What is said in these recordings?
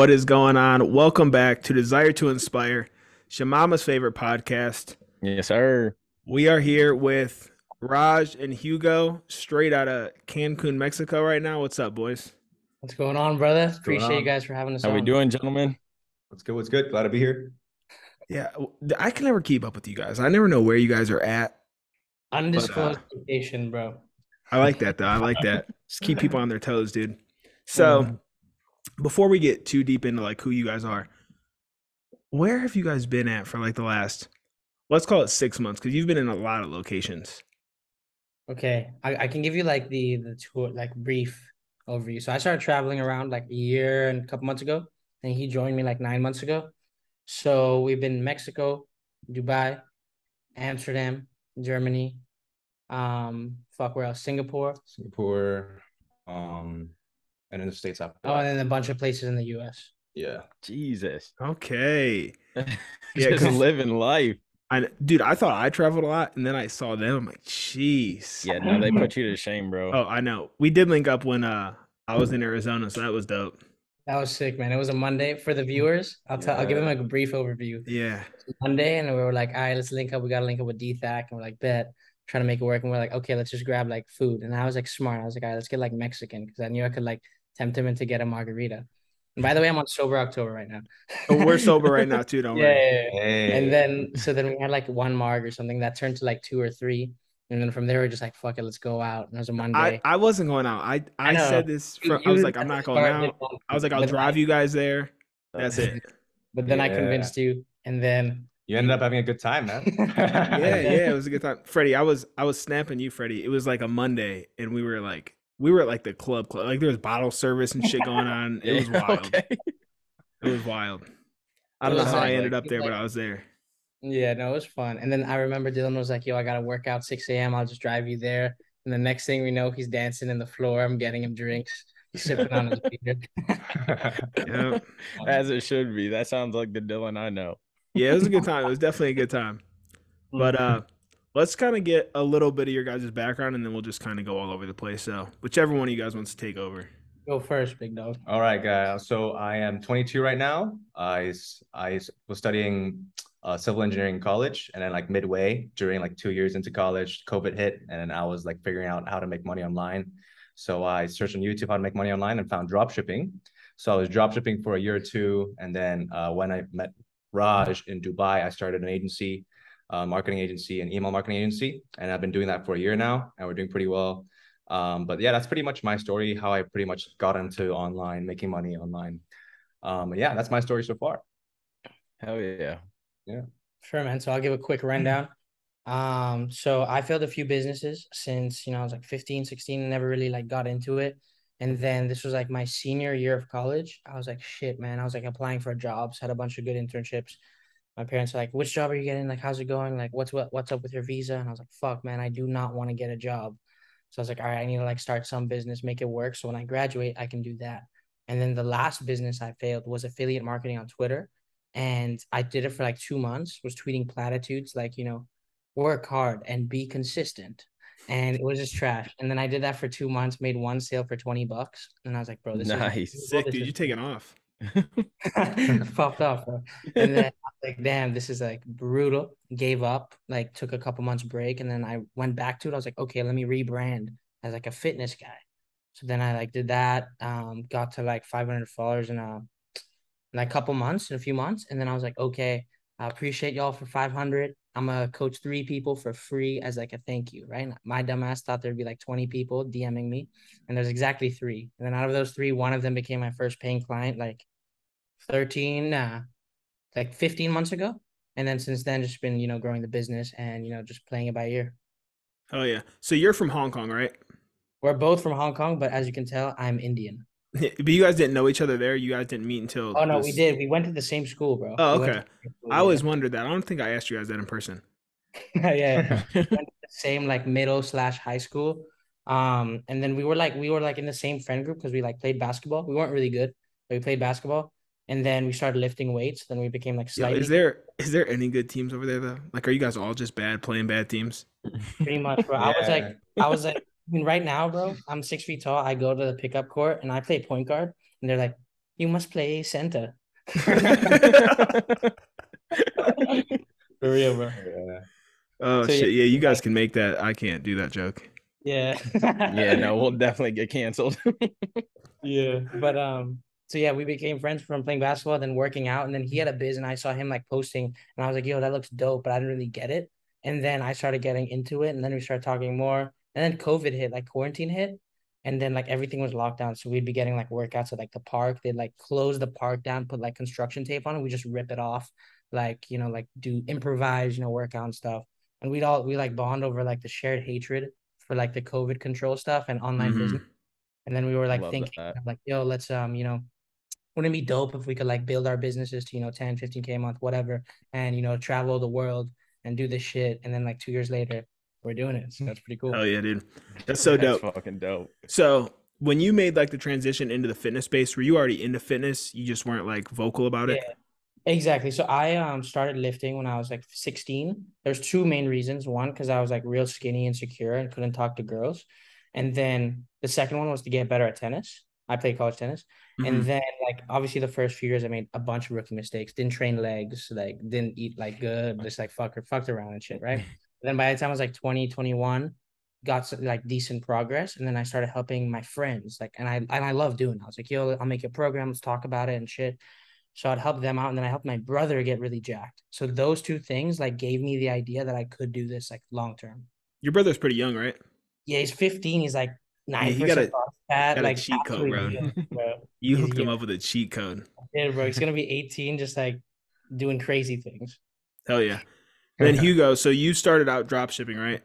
What is going on? Welcome back to Desire to Inspire, Shamama's favorite podcast. Yes, sir. We are here with Raj and Hugo, straight out of Cancun, Mexico, right now. What's up, boys? What's going on, brother? going Appreciate you guys for having us How on. we doing, gentlemen? What's good? What's good? Glad to be here. Yeah, I can never keep up with you guys. I never know where you guys are at. Undisclosed uh, location, bro. I like that though. I like that. Just keep people on their toes, dude. So, mm-hmm. Before we get too deep into like who you guys are, where have you guys been at for like the last, let's call it six months, because you've been in a lot of locations. Okay, I, I can give you like the the tour, like brief overview. So I started traveling around like a year and a couple months ago, and he joined me like nine months ago. So we've been in Mexico, Dubai, Amsterdam, Germany, um, fuck where else? Singapore. Singapore, um, and in the states after. Oh, and then a bunch of places in the U.S. yeah. Jesus. Okay. Yeah, Just 'cause- living life. I, dude, I thought I traveled a lot, and then I saw them. I'm like, jeez. Yeah, no, they put you to shame, bro. Oh, I know. We did link up when uh I was in Arizona, so that was dope. That was sick, man. It was a Monday for the viewers. I'll tell. I'll give them like a brief overview. Yeah. Monday, and we were like, all right, let's link up. We gotta link up with DThack, and we're like, bet, trying to make it work. And we're like, okay, let's just grab like food. And I was like, smart. I was like, all right, let's get like Mexican because I knew I could like tempt him into get a margarita. And by mm-hmm. the way, I'm on sober October right now. Oh, we're sober right now too. Don't yeah, worry. yeah, yeah. Hey. And then so then we had like one marg or something that turned to like two or three. And then from there, we are just like, fuck it, let's go out. And it was a Monday. I, I wasn't going out. I I, I said this. You- From, I was like, I'm not going out. I was like, I'll drive you guys there. That's it. But then I convinced you. And then you ended up having a good time, man. Yeah, yeah, it was a good time. Freddy, I was I was snapping you, Freddy. It was like a Monday, and we were like we were at like the club club. Like there was bottle service and shit going on. It was wild. Okay. It was wild. I don't know how I like- ended up there, was but I was there. Yeah, no, it was fun. And then I remember Dylan was like, yo, I gotta work out 6 a.m. I'll just drive you there. And the next thing we know, he's dancing in the floor. I'm getting him drinks. Sipping on his beer. Yeah. As it should be. That sounds like the Dylan I know. Yeah, it was a good time. It was definitely a good time. But Mm-hmm. uh let's kind of get a little bit of your guys' background and then we'll just kind of go all over the place. So whichever one of you guys wants to take over. Go first, big dog. All right, guys. So I am 22 right now. i was studying uh, civil engineering in college, and then like midway during like two years into college, COVID hit, and then I was like figuring out how to make money online. So I searched on YouTube how to make money online and found drop shipping. So I was drop shipping for a year or two, and then uh, when I met Raj in Dubai, I started an agency, uh, marketing agency, and email marketing agency, and I've been doing that for a year now, and we're doing pretty well. Um, but yeah, that's pretty much my story, how I pretty much got into online, making money online. Um, yeah, that's my story so far. Hell yeah. Yeah. Sure, man. So I'll give a quick rundown. Um, so I failed a few businesses since, you know, I was like 15, 16, and never really like got into it. And then this was like my senior year of college. I was like, shit, man. I was like applying for jobs, had a bunch of good internships. My parents were like, which job are you getting? Like, how's it going? Like, what's what what's up with your visa? And I was like, fuck, man, I do not want to get a job. So I was like, all right, I need to like start some business, make it work. So when I graduate, I can do that. And then the last business I failed was affiliate marketing on Twitter. And I did it for like two months, was tweeting platitudes like, you know, work hard and be consistent. And it was just trash. And then I did that for two months, made one sale for 20 bucks. And I was like, bro, this Nice. is Sick, this dude. is- You taking off. popped off, bro. And then like, damn, this is like brutal. Gave up, like took a couple months break, and then I went back to it. I was like, okay, let me rebrand as like a fitness guy. So then I like did that. Um, got to like 500 followers in a in a couple months, in a few months, and then I was like, okay, I appreciate y'all for 500. I'm gonna coach three people for free as like a thank you, right? My dumbass thought there'd be like 20 people DMing me, and there's exactly three. And then out of those three, one of them became my first paying client, like 13, uh, like 15 months ago. And then since then, just been, you know, growing the business and, you know, just playing it by ear. Oh yeah. So you're from Hong Kong, right? We're both from Hong Kong, but as you can tell, I'm Indian. But you guys didn't know each other there. You guys didn't meet until. Oh, no, we did. We went to the same school, bro. Oh, okay. same school, I yeah. always wondered that. I don't think I asked you guys that in person. yeah, yeah. We went to the same like middle slash high school. Um, and then we were like, we were like in the same friend group because we like played basketball. We weren't really good, but we played basketball. And then we started lifting weights. Then we became like Yo, slightly is there is there any good teams over there though? Like, are you guys all just bad playing bad teams? pretty much, bro. I was like, I was like, I mean, right now, bro, I'm six feet tall. I go to the pickup court and I play point guard, and they're like, you must play center. For real, bro. Yeah. Oh So, yeah, shit! Yeah, you guys can make that. I can't do that joke. Yeah. yeah, no, we'll definitely get canceled. Yeah. But um, so yeah, we became friends from playing basketball, then working out, and then he had a biz, and I saw him like posting, and I was like, "Yo, that looks dope," but I didn't really get it. And then I started getting into it, and then we started talking more. And then COVID hit, like quarantine hit, and then like everything was locked down. So we'd be getting like workouts at like the park. They'd like close the park down, put like construction tape on it. We just rip it off, like you know, like do improvise, you know, workout and stuff. And we'd all we like bond over like the shared hatred for like the COVID control stuff and online Mhm. business. And then we were like Love thinking that. like, yo, let's um, you know, wouldn't it be dope if we could like build our businesses to, you know, 10, 15K a month, whatever, and you know, travel the world and do this shit. And then like two years later, we're doing it. So that's pretty cool. Oh yeah, dude. That's so dope. fucking dope. So when you made like the transition into the fitness space, were you already into fitness? You just weren't like vocal about it. Yeah. Exactly. So I um started lifting when I was like 16. There's two main reasons. One, because I was like real skinny and secure and couldn't talk to girls. And then the second one was to get better at tennis. I played college tennis. Mhm. And then like obviously the first few years I made a bunch of rookie mistakes. Didn't train legs, like didn't eat like good, just like fuck fucked around and shit, right? then by the time I was like 20, 21, got some, like decent progress. And then I started helping my friends. Like and I and I love doing it. I was like, yo, I'll make a program, let's talk about it and shit. So I'd help them out, and then I helped my brother get really jacked. So those two things like gave me the idea that I could do this like long term. Your brother's pretty young, right? Yeah, he's 15. He's like nine he got a- percent fat, got a like cheat code, absolutely bro. bro. You hooked him up with a cheat code. Yeah, bro. He's gonna be 18, just like doing crazy things. Hell yeah. Then Hugo, so you started out drop shipping, right?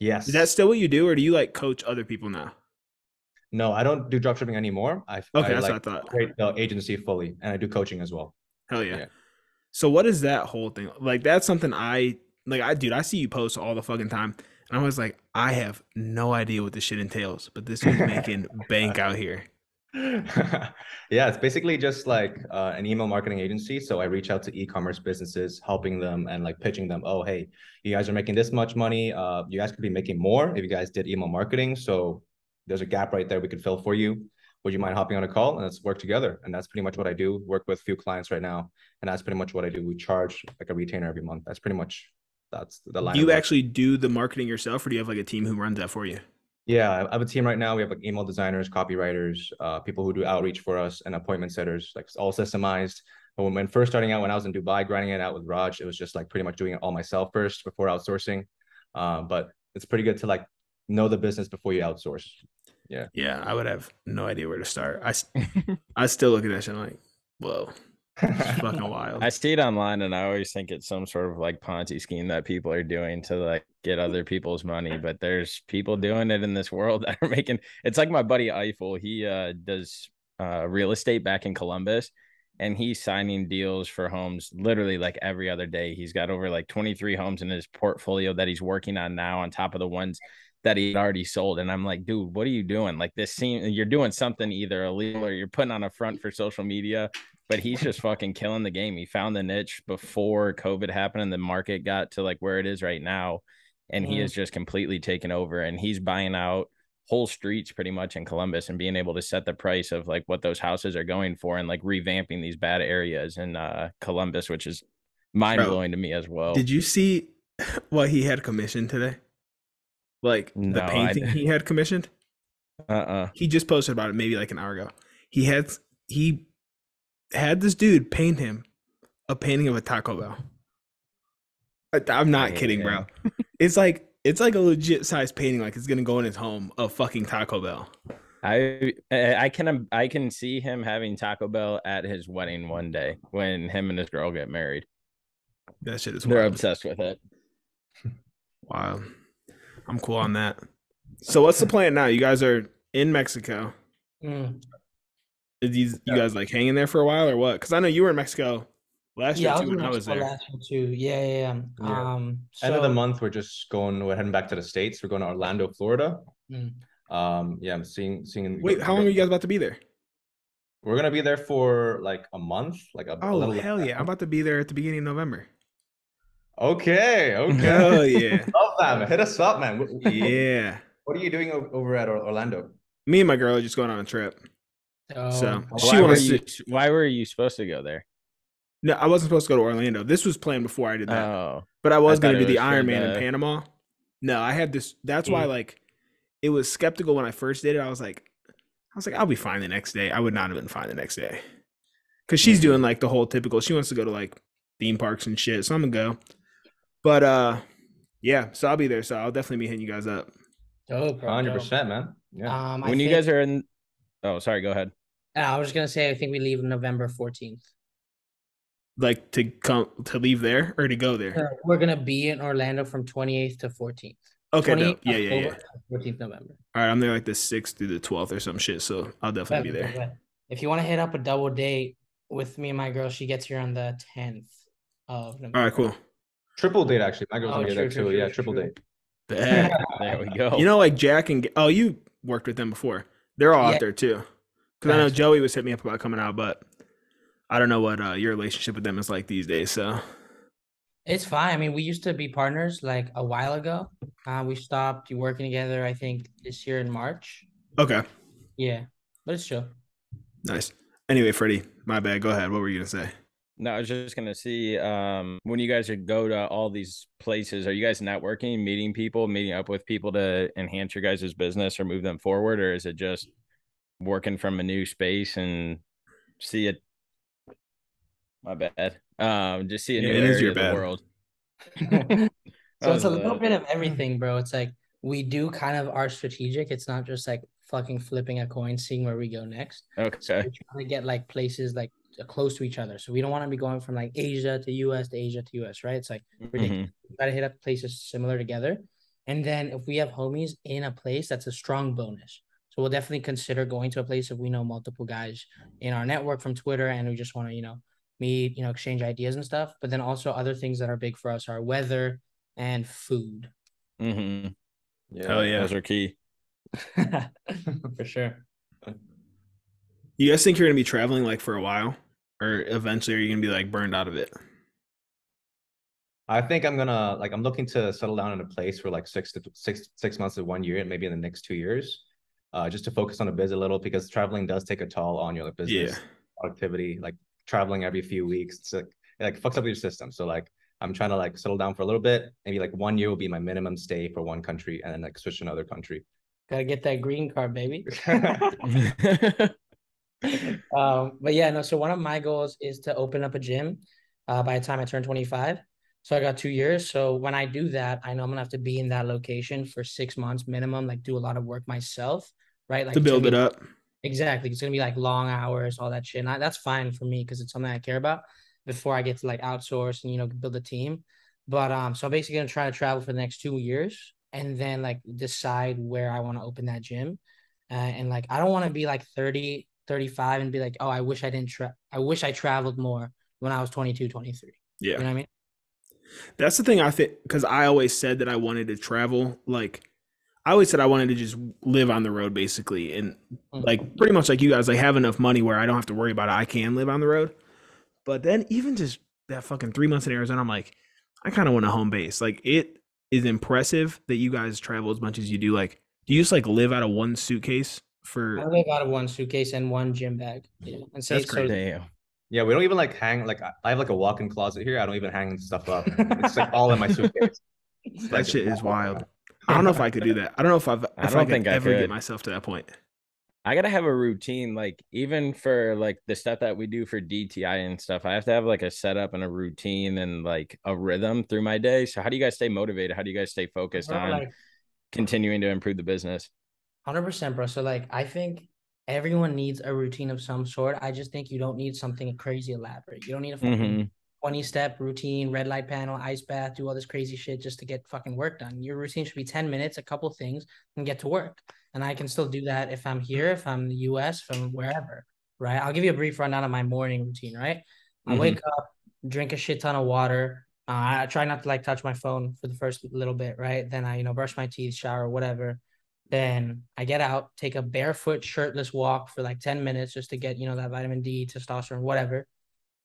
Yes. Is that still what you do, or do you like coach other people now? no, I don't do drop shipping anymore. I Okay, I, that's like what I thought. operate the agency fully, and I do coaching as well. Hell yeah. Yeah. So what is that whole thing? Like that's something I like I dude, I see you post all the fucking time. And I was like, I have no idea what this shit entails, but this is making bank out here. yeah, it's basically just like uh, an email marketing agency. So I reach out to e-commerce businesses, helping them and like pitching them. Oh, hey, you guys are making this much money. Uh, you guys could be making more if you guys did email marketing. So there's a gap right there we could fill for you. Would you mind hopping on a call and let's work together? And that's pretty much what I do. Work with a few clients right now, and that's pretty much what I do. We charge like a retainer every month. That's pretty much that's the line. Do you actually do the marketing yourself, or do you have like a team who runs that for you? Yeah, I have a team right now. We have like email designers, copywriters, uh, people who do outreach for us, and appointment setters. Like it's all systemized. But when, when first starting out, when I was in Dubai, grinding it out with Raj, it was just like pretty much doing it all myself first before outsourcing. Uh, but it's pretty good to like know the business before you outsource. Yeah, Yeah, I would have no idea where to start. I I still look at that shit and I'm like, whoa, it's fucking wild. I see it online and I always think it's some sort of like Ponzi scheme that people are doing to like get other people's money. But there's people doing it in this world that are making it's like my buddy Eiffel. He uh does uh real estate back in Columbus and he's signing deals for homes literally like every other day. He's got over like 23 homes in his portfolio that he's working on now on top of the ones that he had already sold. And I'm like, dude, what are you doing? Like this seems you're doing something either illegal or you're putting on a front for social media but he's just fucking killing the game. He found the niche before COVID happened and the market got to like where it is right now. And he Mhm. has just completely taken over and he's buying out whole streets pretty much in Columbus and being able to set the price of like what those houses are going for and like revamping these bad areas in uh Columbus, which is mind blowing to me as well. Did you see what he had commissioned today? Like No, the painting he had commissioned? uh-uh. He just posted about it maybe like an hour ago. He had he had this dude paint him a painting of a Taco Bell. I, I'm not kidding, bro. It's like it's like a legit size painting, like it's gonna go in his home of fucking Taco Bell. I I can I can see him having Taco Bell at his wedding one day when him and his girl get married. That shit is They're wild. obsessed with it. Wow. I'm cool on that. So what's the plan now? You guys are in Mexico. Mm. Are these you guys like hanging there for a while or what? Because I know you were in Mexico last Yeah, year I was too in when I was Mexico there. last year too. Yeah, yeah, yeah. Yeah. Um, End of the month, we're just going. We're heading back to the states. We're going to Orlando, Florida. Mm. Um, yeah, I'm seeing seeing. Wait, how long are you guys about to be there? We're gonna be there for like a month, like a. a Oh little- hell yeah! I'm about to be there at the beginning of November. Okay, okay. Hell yeah, Love that, man. Hit us up, man. Yeah. what are you doing over at Orlando? Me and my girl are just going on a trip. So Oh, she why were wants you? to. Why were you supposed to go there? No, I wasn't supposed to go to Orlando. This was planned before I did that. Oh, but I was going to thought do the was for Iron Man in Panama. No, I had this. That's why, Mm. like, it was skeptical when I first did it. I was like, I was like, I'll be fine the next day. I would not have been fine the next day because she's doing like the whole typical. She wants to go to like theme parks and shit, so I'm gonna go. But uh, yeah, so I'll be there. So I'll definitely be hitting you guys up. dope, hundred percent, man. Yeah. Um, I when you think- guys are in. Oh, sorry. Go ahead. Uh, I was just gonna say, I think we leave November fourteenth. Like to come to leave there or to go there. Uh, we're gonna be in Orlando from twenty eighth to fourteenth. Okay, dope. yeah, yeah, yeah. Fourteenth November. All right, I'm there like the sixth through the twelfth or some shit. So I'll definitely be Bet, bet, there. bet. If you want to hit up a double date with me and my girl, she gets here on the tenth of November. All right, cool. Triple date actually. My girl's Oh, gonna be true, there too. true, yeah, true, triple true. date. Bet. There we go. You know, like Jack and oh, you worked with them before. They're all Yeah. out there too. Because I know Joey was hitting me up about coming out, but I don't know what uh, your relationship with them is like these days. So It's fine. I mean, we used to be partners like a while ago. Uh, we stopped working together. I think this year in March. okay, Yeah, but it's chill. nice. Anyway, Freddy, my bad. Go ahead. What were you gonna say? No, I was just gonna see um when you guys are go to all these places, are you guys networking, meeting people, meeting up with people to enhance your guys' business or move them forward, or is it just working from a new space and see it? My bad. Um, just see a Yeah, new it is area your of the bad. world. So it's a little bit of everything, bro. It's like we do kind of are strategic. It's not just like fucking flipping a coin, seeing where we go next. So Okay. we're trying to get like places like close to each other. So we don't want to be going from like Asia to US to Asia to US, right? It's like ridiculous. Mhm. We gotta hit up places similar together. And then if we have homies in a place, that's a strong bonus. So we'll definitely consider going to a place if we know multiple guys in our network from Twitter and we just want to, you know, meet, you know, exchange ideas and stuff. But then also other things that are big for us are weather and food. Mhm. Yeah, Hell yeah. Those are key. for sure. You guys think you're gonna be traveling like for a while, or eventually are you gonna be like burned out of it? I think I'm gonna like I'm looking to settle down in a place for like six to six six months to one year, and maybe in the next two years, uh, just to focus on the biz a little because traveling does take a toll on your like, business Yeah. productivity. Like traveling every few weeks, it's like it like fucks up your system. So like I'm trying to like settle down for a little bit. Maybe like one year will be my minimum stay for one country, and then like switch to another country. Gotta get that green card, baby. um, but yeah, no. So one of my goals is to open up a gym uh, by the time I turn 25. So I got two years. So when I do that, I know I'm gonna have to be in that location for six months minimum, like do a lot of work myself, right? Like to build it up. Exactly. It's gonna be like long hours, all that shit. And I, that's fine for me because it's something I care about before I get to like outsource and you know build a team. But um, so I'm basically gonna try to travel for the next two years and then like decide where I want to open that gym. Uh, and like I don't want to be like 30, 35 and be like, oh, I wish I didn't tra- I wish I traveled more when I was 22, 23. Yeah. You know what I mean? That's the thing I think because I always said that I wanted to travel. Like, I always said I wanted to just live on the road basically, and Mm. like pretty much like you guys, like have enough money where I don't have to worry about it. I can live on the road. But then even just that fucking three months in Arizona, I'm like, I kind of want a home base. Like, it is impressive that you guys travel as much as you do. Like, do you just like live out of one suitcase for I live out of one suitcase and one gym bag. Yeah. And say, That's so Damn. Yeah, we don't even like hang like I- I have like a walk-in closet here. I don't even hang stuff up. It's like all in my suitcase. It's That like- shit is wild. I don't know if I could do that. I don't know if I've. If I don't I think I ever get myself to that point. I gotta have a routine, like even for like the stuff that we do for DTI and stuff. I have to have like a setup and a routine and like a rhythm through my day. So how do you guys stay motivated? How do you guys stay focused on continuing to improve the business? Hundred percent, bro. So like, I think everyone needs a routine of some sort. I just think you don't need something crazy elaborate. You don't need a mm-hmm. 20 step routine, red light panel, ice bath, do all this crazy shit just to get fucking work done. Your routine should be 10 minutes, a couple things, and get to work. And I can still do that if I'm here, if I'm in the US, from wherever, right? I'll give you a brief rundown of my morning routine, right? I mm-hmm. wake up, drink a shit ton of water. Uh, I try not to like touch my phone for the first little bit, right? Then I, you know, brush my teeth, shower, whatever. Then I get out, take a barefoot, shirtless walk for like 10 minutes just to get, you know, that vitamin D, testosterone, whatever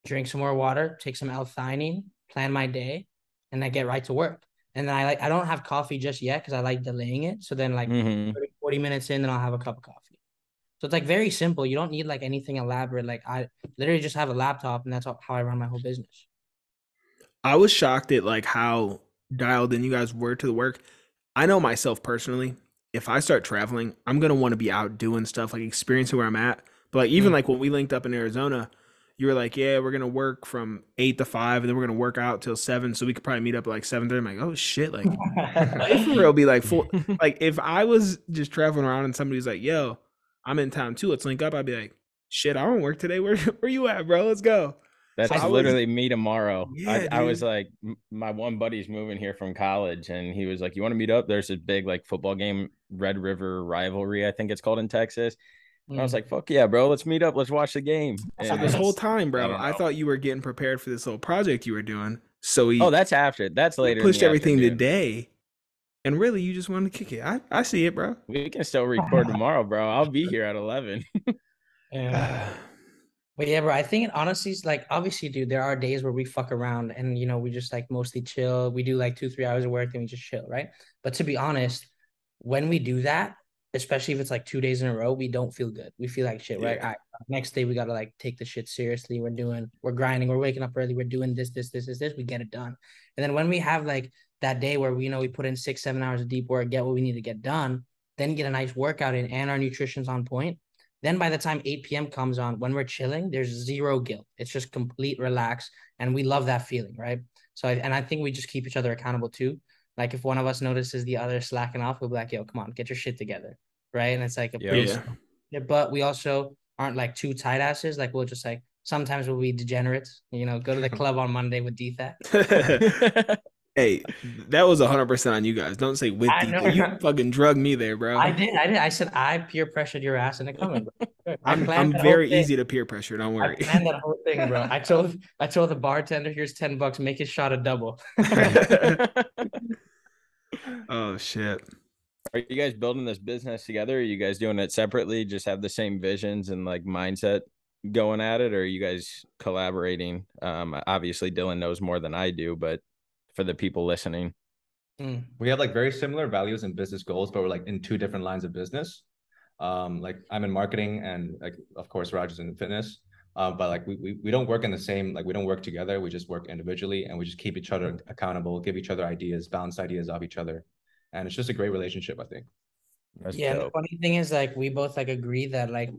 Drink some more water, take some L-theanine, plan my day, and I get right to work. And then I like I don't have coffee just yet because I like delaying it. So then like Mhm. 30, 40 minutes in, then I'll have a cup of coffee. So it's like very simple. You don't need like anything elaborate. Like I literally just have a laptop and that's how I run my whole business. I was shocked at like how dialed in you guys were to the work. I know myself personally, if I start traveling, I'm gonna want to be out doing stuff, like experiencing where I'm at. But like even mm. like when we linked up in Arizona, you were like, Yeah, we're gonna work from eight to five and then we're gonna work out till seven. So we could probably meet up at like seven thirty. I'm like, oh shit, like if real be like full like if I was just traveling around and somebody's like, Yo, I'm in town too, let's link up, I'd be like, Shit, I don't work today. Where where you at, bro? Let's go. That's so literally was, me tomorrow. Yeah, I, I, was like, my one buddy's moving here from college, and he was like, "You want to meet up?" There's a big like football game, Red River Rivalry, I think it's called in Texas. Mm. I was mm. like, "Fuck yeah, bro! Let's meet up. Let's watch the game." And this whole time, bro, I, I, thought you were getting prepared for this little project you were doing. So he oh, that's after. That's later. Pushed everything afternoon. today, and really, you just wanted to kick it. I I see it, bro. We can still record tomorrow, bro. I'll be here at eleven. yeah. But yeah, bro, I think honestly is like obviously, dude, there are days where we fuck around and you know, we just like mostly chill. We do like two, three hours of work, and we just chill, right? But to be honest, when we do that, especially if it's like two days in a row, we don't feel good. We feel like shit, right? Right. next day we gotta like take the shit seriously. We're doing, we're grinding, we're waking up early, we're doing this, this, this, this, this, we get it done. And then when we have like that day where we you know we put in six, seven hours of deep work, get what we need to get done, then get a nice workout in and our nutrition's on point, then by the time 8 p.m. comes on, when we're chilling, there's zero guilt. It's just complete relax. And we love that feeling, right? So, I, and I think we just keep each other accountable too. Like if one of us notices the other slacking off, we'll be like, yo, come on, get your shit together. Right. And it's like, a yeah, yeah. yeah. But we also aren't like two tight asses. Like we'll just like, sometimes we'll be degenerates, you know, go to the club on Monday with DThack. Hey, that was hundred percent on you guys. Don't say with you. You fucking drug me there, bro. I did. I did. I said I peer pressured your ass into coming. I'm, I'm very easy to peer pressure. Don't worry. I planned that whole thing, bro. I told I told the bartender, "Here's ten bucks. Make his shot a double." oh shit. Are you guys building this business together? Are you guys doing it separately? Just have the same visions and like mindset going at it, or are you guys collaborating? Um, obviously, Dylan knows more than I do, but for the people listening? Mm. We have like very similar values and business goals, but we're like in two different lines of business. Um, like I'm in marketing and like of course Raj's in fitness. Uh, but like we, we we don't work in the same like we don't work together. We just work individually and we just keep each other accountable, give each other ideas, bounce ideas off each other, and it's just a great relationship. I think. That's yeah, dope. the funny thing is like we both like agree that like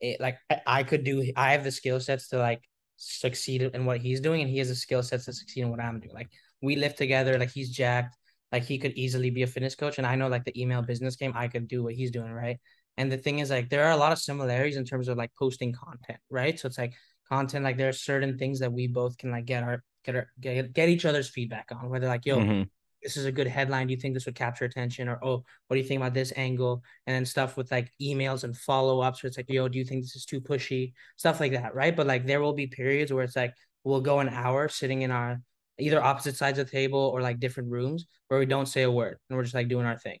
it like I could do I have the skill sets to like succeed in what he's doing and he has the skill sets to succeed in what I'm doing. Like we live together. Like he's jacked. Like he could easily be a fitness coach. And I know like the email business game, I could do what he's doing, right? And the thing is, like, there are a lot of similarities in terms of like posting content, right? So it's like content, like there are certain things that we both can like get our get our get, get each other's feedback on, whether like, yo, mm-hmm. This is a good headline. Do you think this would capture attention? Or oh, what do you think about this angle? And then stuff with like emails and follow-ups where it's like, yo, do you think this is too pushy? Stuff like that, right? But like there will be periods where it's like we'll go an hour sitting in our either opposite sides of the table or like different rooms where we don't say a word and we're just like doing our thing.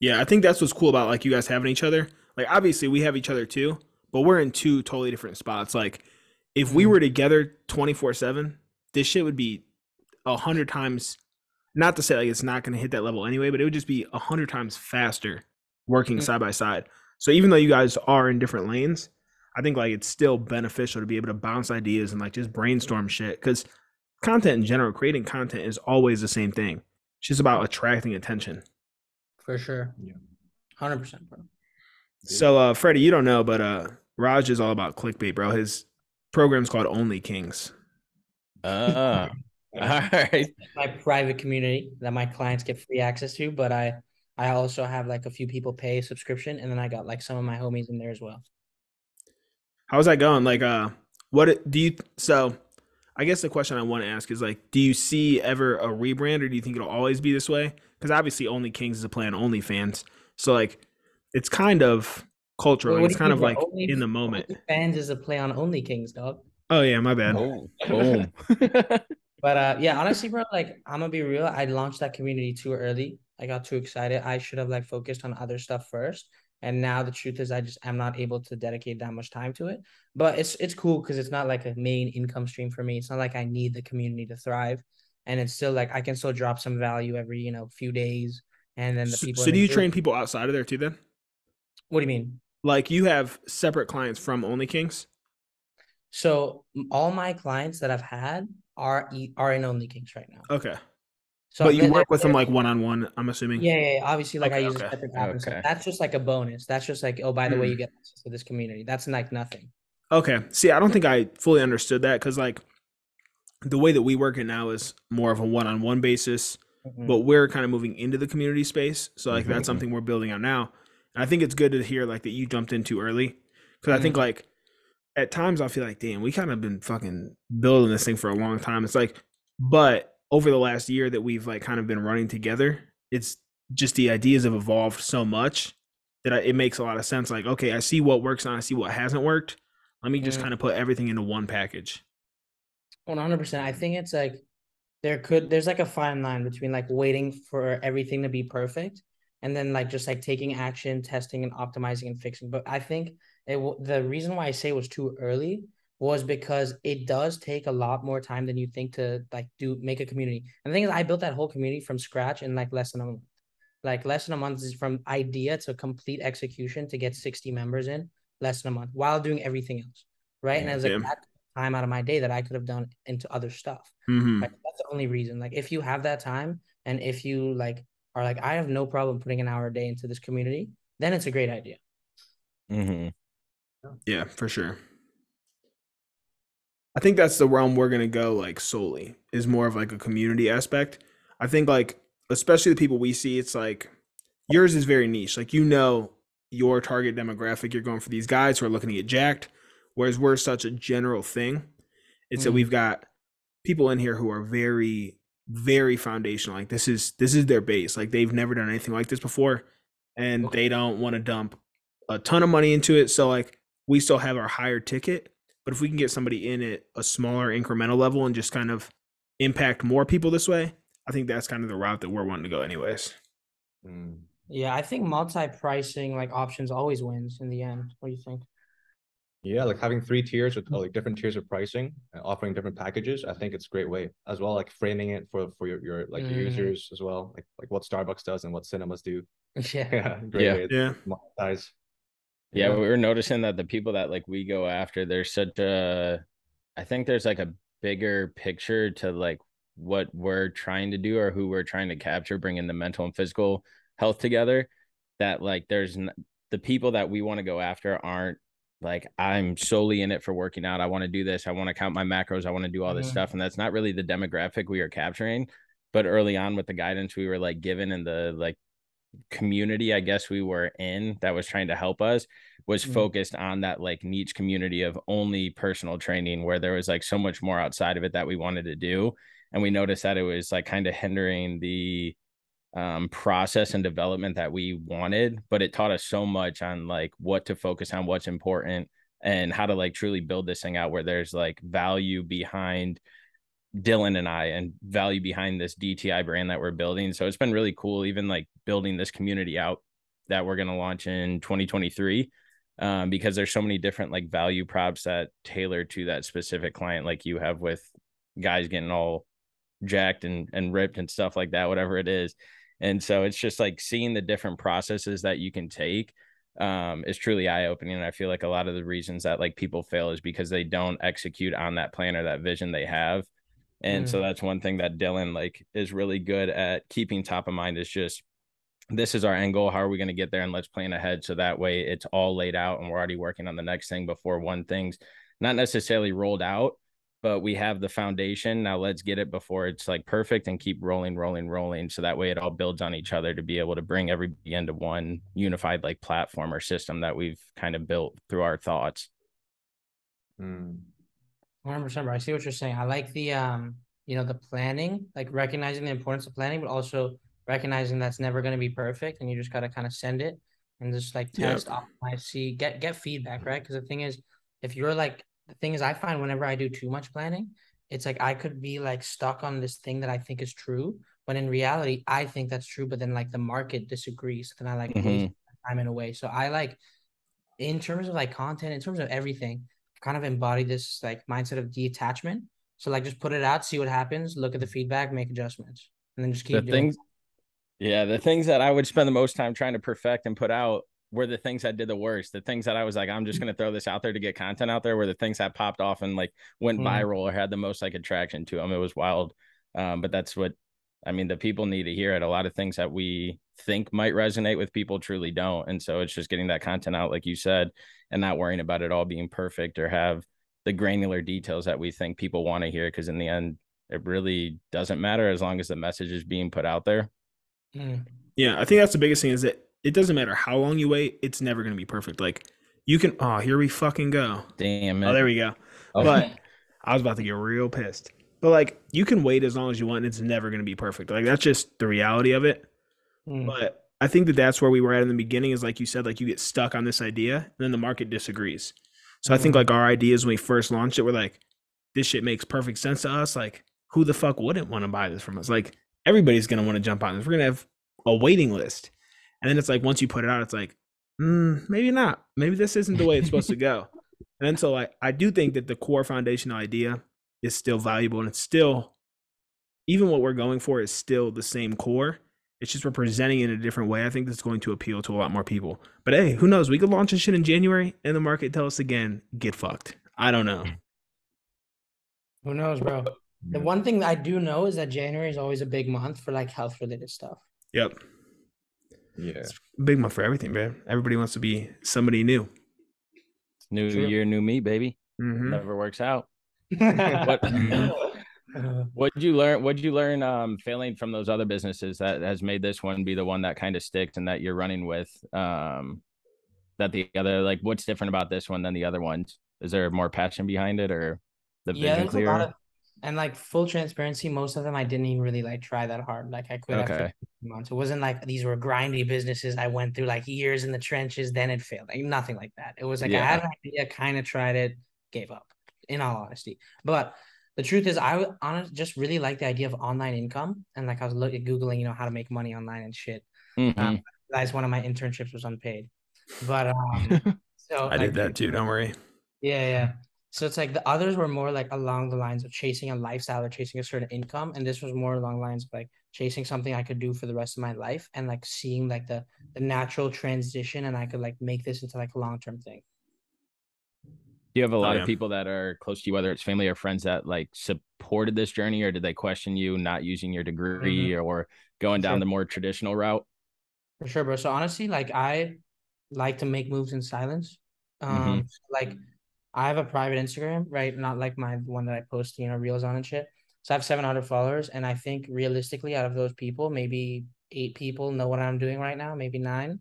Yeah, I think that's what's cool about like you guys having each other. Like obviously we have each other too, but we're in two totally different spots. Like if we mm-hmm. were together 24/7, this shit would be a hundred times not to say like it's not going to hit that level anyway, but it would just be a hundred times faster working mm-hmm. side by side. So even though you guys are in different lanes, I think like it's still beneficial to be able to bounce ideas and like just brainstorm shit because content in general, creating content is always the same thing. It's just about attracting attention. For sure. Yeah. 100%, bro. So, uh, Freddy, you don't know, but uh, Raj is all about clickbait, bro. His program's called Only Kings. Uh, all right. My private community that my clients get free access to, but I I also have like a few people pay subscription, and then I got like some of my homies in there as well. How's that going? Like, uh, what do you so? I guess the question I want to ask is like, do you see ever a rebrand, or do you think it'll always be this way? Because obviously, Only Kings is a play on OnlyFans, so like, it's kind of cultural. Well, it's kind of like only, in the moment. Fans is a play on Only Kings, dog. Oh yeah, my bad. Oh, boom. but uh, yeah, honestly, bro, like I'm gonna be real. I launched that community too early. I got too excited. I should have like focused on other stuff first. And now the truth is I just am not able to dedicate that much time to it. But it's it's cool because it's not like a main income stream for me. It's not like I need the community to thrive. And it's still like I can still drop some value every, you know, few days. And then the people So, so do you train people outside of there too then? What do you mean? Like you have separate clients from Only Kings. So all my clients that I've had are are in Only Kings right now. Okay, So but you work with them like one on one. I'm assuming. Yeah, yeah, yeah. Obviously, like I use okay. a separate app. Okay. That's just like a bonus. That's just like, oh, by the way, Mm. you get access to this community. That's like nothing. Okay. See, I don't think I fully understood that because like the way that we work it now is more of a one on one basis. Mhm. but we're kind of moving into the community space so like Mhm. that's something we're building out now and i think it's good to hear like that you jumped in too early because i think Mm-hmm. like at times i feel like damn we kind of been fucking building this thing for a long time it's like but over the last year that we've like kind of been running together it's just the ideas have evolved so much that I, it makes a lot of sense like okay i see what works and i see what hasn't worked let me just Mm. kind of put everything into one package One hundred percent. I think it's like there could there's like a fine line between like waiting for everything to be perfect and then like just like taking action, testing and optimizing and fixing. But I think it w- the reason why I say it was too early was because it does take a lot more time than you think to like do make a community. And the thing is, I built that whole community from scratch in like less than a month. Like less than a month is from idea to complete execution to get sixty members in less than a month while doing everything else, right? And I was like that time out of my day that I could have done into other stuff. hmm Like that's the only reason. Like if you have that time and if you like are like, I have no problem putting an hour a day into this community, then it's a great idea. Mhm. Yeah, for sure. I think that's the realm we're gonna go like solely is more of like a community aspect. I think like especially the people we see, it's like yours is very niche. Like you know your target demographic, you're going for these guys who are looking to get jacked, whereas we're such a general thing. It's that Mhm. we've got people in here who are very, very foundational. Like this is this is their base. Like they've never done anything like this before, and Okay. they don't want to dump a ton of money into it. So like we still have our higher ticket, but if we can get somebody in at a smaller incremental level and just kind of impact more people this way, I think that's kind of the route that we're wanting to go anyways. Mm. Yeah, I think multi-pricing like options always wins in the end. What do you think? Yeah, like having three tiers with uh, like different tiers of pricing and offering different packages. I think it's a great way as well. Like framing it for for your, your like your Mhm. users as well, like like what Starbucks does and what cinemas do. Yeah. Yeah, great Yeah. way Yeah. monetize. Yeah, Yeah. we were noticing that the people that like we go after, there's such a, I think there's like a bigger picture to like what we're trying to do or who we're trying to capture, bringing the mental and physical health together. That like there's n- the people that we want to go after aren't like I'm solely in it for working out. I want to do this. I want to count my macros. I want to do all this Mhm. stuff, and that's not really the demographic we are capturing. But early on with the guidance we were like given and the like community I guess we were in that was trying to help us was Mhm. focused on that like niche community of only personal training where there was like so much more outside of it that we wanted to do and we noticed that it was like kind of hindering the um process and development that we wanted but it taught us so much on like what to focus on what's important and how to like truly build this thing out where there's like value behind Dylan and I and value behind this DTI brand that we're building. So it's been really cool, even like building this community out that we're going to launch in 2023 um, because there's so many different like value props that tailor to that specific client, like you have with guys getting all jacked and, and ripped and stuff like that, whatever it is. And so it's just like seeing the different processes that you can take um, is truly eye opening. And I feel like a lot of the reasons that like people fail is because they don't execute on that plan or that vision they have. And so that's one thing that Dylan like is really good at keeping top of mind is just this is our end goal. How are we going to get there? And let's plan ahead. So that way it's all laid out and we're already working on the next thing before one thing's not necessarily rolled out, but we have the foundation. Now let's get it before it's like perfect and keep rolling, rolling, rolling. So that way it all builds on each other to be able to bring everybody into one unified like platform or system that we've kind of built through our thoughts. Mm. One hundred percent. I see what you're saying. I like the um, you know, the planning, like recognizing the importance of planning, but also recognizing that's never going to be perfect, and you just gotta kind of send it and just like Yep. test, optimize, see, get get feedback, right? Because the thing is, if you're like, the thing is, I find whenever I do too much planning, it's like I could be like stuck on this thing that I think is true, when in reality, I think that's true, but then like the market disagrees, then I like waste Mhm. my time in a way. So I like, in terms of like content, in terms of everything kind of embody this like mindset of detachment. So like just put it out, see what happens, look at the feedback, make adjustments, and then just keep the doing. things yeah the things that i would spend the most time trying to perfect and put out were the things that did the worst. The things that I was like, I'm just gonna throw this out there to get content out there were the things that popped off and like went Mm. viral or had the most like attraction to them. It was wild. Um, but that's what I mean, the people need to hear it. A lot of things that we think might resonate with people truly don't. And so it's just getting that content out, like you said, and not worrying about it all being perfect or have the granular details that we think people want to hear. Cause in the end, it really doesn't matter as long as the message is being put out there. Mm. Yeah, I think that's the biggest thing is that it doesn't matter how long you wait, it's never going to be perfect. Like you can, oh, here we fucking go. Damn Oh, there we go. Oh, But I was about to get real pissed. But like you can wait as long as you want. And it's never going to be perfect. Like that's just the reality of it. Mm. But I think that that's where we were at in the beginning is like you said, like you get stuck on this idea and then the market disagrees. So I think Mhm. like our ideas when we first launched it, we're like, this shit makes perfect sense to us. Like who the fuck wouldn't want to buy this from us? Like everybody's going to want to jump on this. We're going to have a waiting list. And then it's like, once you put it out, it's like, mm, maybe not. Maybe this isn't the way it's supposed to go. And so I, I do think that the core foundational idea is still valuable and it's still even what we're going for is still the same core. It's just we're presenting it in a different way. I think that's going to appeal to a lot more people. But hey, who knows? We could launch this shit in January and the market tell us again, get fucked. I don't know. Who knows, bro? The one thing that I do know is that January is always a big month for like health related stuff. Yep. Yeah. Big month for everything, man. Everybody wants to be somebody new. New True. year, new me, baby. Mhm. Never works out. What? What'd you learn? What'd you learn um failing from those other businesses that has made this one be the one that kind of sticks and that you're running with? Um that the other like what's different about this one than the other ones? Is there more passion behind it or the yeah, vision clear? of and like full transparency, most of them I didn't even really like try that hard. Like I quit after okay. a few months. It wasn't like these were grindy businesses. I went through like years in the trenches, then it failed. Like nothing like that. It was like I had an idea, kind of tried it, gave up. In all honesty, but the truth is, I would honest just really like the idea of online income, and like I was looking at googling, you know, how to make money online and shit. Mhm. That's one of my internships was unpaid, but um, so I like, did that too. Don't worry. yeah, yeah. So it's like the others were more like along the lines of chasing a lifestyle or chasing a certain income, and this was more along the lines of like chasing something I could do for the rest of my life and like seeing like the the natural transition, and I could like make this into like a long term thing. Do you have a lot yeah. of people that are close to you, whether it's family or friends that like supported this journey, or did they question you not using your degree or going down Sure. the more traditional route? For sure, bro. So honestly, like I like to make moves in silence. Um, so, like I have a private Instagram, right? Not like my one that I post, you know, reels on and shit. So I have 700 followers, and I think realistically, out of those people, maybe eight people know what I'm doing right now, maybe nine,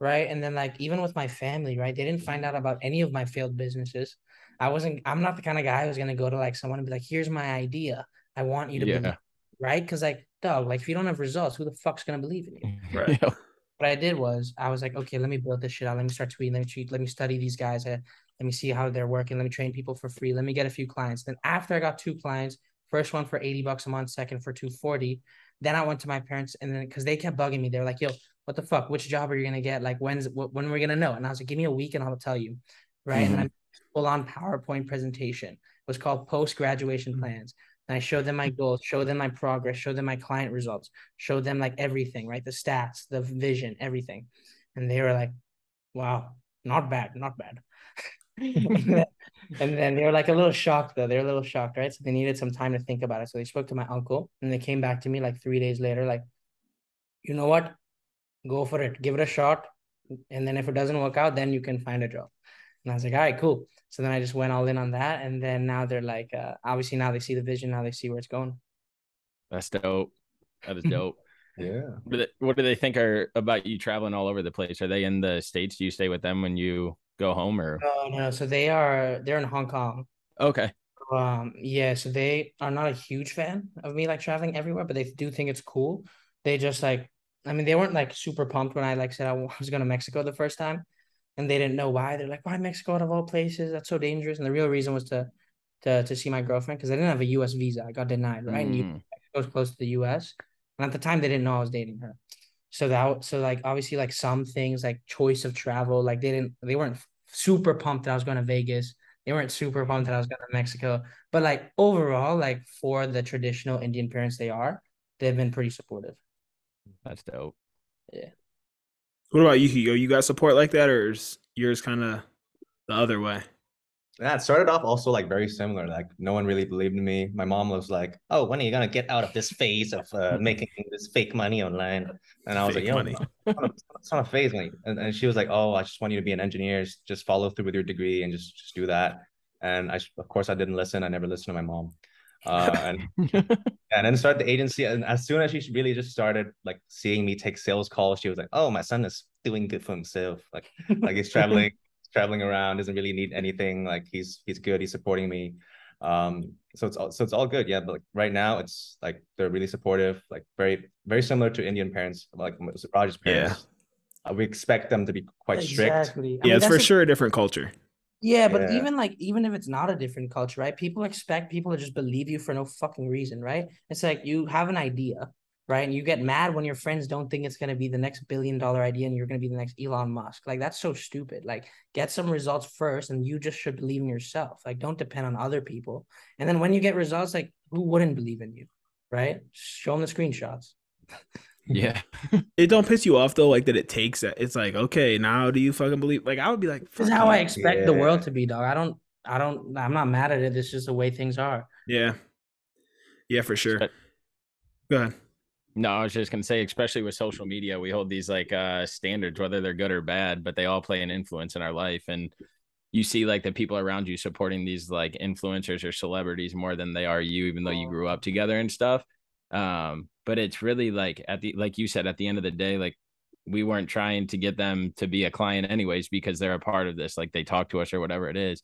right? And then like even with my family, right? They didn't find out about any of my failed businesses. I wasn't. I'm not the kind of guy who's gonna go to like someone and be like, "Here's my idea. I want you to Yeah. believe," right? Because like, dog, like if you don't have results, who the fuck's gonna believe in you? Right. Yeah. what I did was I was like, okay, let me build this shit out. Let me start tweeting. Let me tweet. Let me study these guys. Uh, let me see how they're working. Let me train people for free. Let me get a few clients. Then after I got two clients, first one for 80 bucks a month, second for 240. Then I went to my parents and then because they kept bugging me, they were like, yo, what the fuck? Which job are you gonna get? Like when's wh- when we're gonna know? And I was like, give me a week and I'll tell you. Right. And I'm mm-hmm. full on PowerPoint presentation. It was called post graduation mm-hmm. plans. And I showed them my goals, showed them my progress, showed them my client results, showed them like everything, right? The stats, the vision, everything. And they were like, wow, not bad, not bad. and, then, and then they were like a little shocked though. They were a little shocked, right? So they needed some time to think about it. So they spoke to my uncle and they came back to me like three days later, like, you know what? Go for it, give it a shot. And then if it doesn't work out, then you can find a job. And I was like, all right, cool. So then I just went all in on that. And then now they're like, uh, obviously now they see the vision, now they see where it's going. That's dope. That is dope. Yeah. What do, they, what do they think are about you traveling all over the place? Are they in the states? Do you stay with them when you go home, or Oh no, so they are they're in Hong Kong. okay? Um, yeah, so they are not a huge fan of me like traveling everywhere, but they do think it's cool. They just like, I mean, they weren't like super pumped when I like said I was going to Mexico the first time, and they didn't know why. They're like, "Why Mexico out of all places? That's so dangerous." And the real reason was to, to to see my girlfriend because I didn't have a U.S. visa. I got denied, right? And Mm, Mexico's close to the U.S. And at the time, they didn't know I was dating her. So that so like obviously like some things like choice of travel like they didn't they weren't super pumped that I was going to Vegas. They weren't super pumped that I was going to Mexico. But like overall, like for the traditional Indian parents they are, they've been pretty supportive. That's dope. Yeah. What about you, Hugo? You got support like that, or is yours kind of the other way? Yeah, it started off also like very similar. Like no one really believed in me. My mom was like, "Oh, when are you gonna get out of this phase of uh, making this fake money online?" And I was Fake like, "Yo, money. it's not, a, it's not a phase, money." And, and she was like, "Oh, I just want you to be an engineer. Just follow through with your degree and just just do that." And I, of course, I didn't listen. I never listened to my mom. Uh, and and then started the agency. And as soon as she really just started like seeing me take sales calls, she was like, "Oh, my son is doing good for himself. Like, like he's traveling, traveling around, doesn't really need anything. Like he's he's good. He's supporting me. Um, so it's all so it's all good. Yeah, but like right now, it's like they're really supportive. Like very very similar to Indian parents, like Raj's parents. Uh, we expect them to be quite strict. Exactly. I yeah, mean, it's for that's the- sure a different culture. Yeah, but Yeah. even like even if it's not a different culture, right? People expect people to just believe you for no fucking reason, right? It's like you have an idea, right? And you get mad when your friends don't think it's gonna be the next billion dollar idea and you're gonna be the next Elon Musk. Like that's so stupid. Like get some results first and you just should believe in yourself. Like don't depend on other people. And then when you get results, like who wouldn't believe in you? Right? Show them the screenshots. yeah. It don't piss you off though, like that. It takes that. It's like, okay, now do you fucking believe? Like I would be like, This is how I you. expect the world to be, dog. I don't I don't I'm not mad at it. It's just the way things are. Yeah, yeah, for sure. But- Go ahead. No, I was just gonna say, especially with social media, we hold these like uh standards, whether they're good or bad, but they all play an influence in our life. And you see like the people around you supporting these like influencers or celebrities more than they are you, even though you grew up together and stuff. Um, but it's really like at the like you said, at the end of the day, like we weren't trying to get them to be a client anyways because they're a part of this, like they talk to us or whatever it is.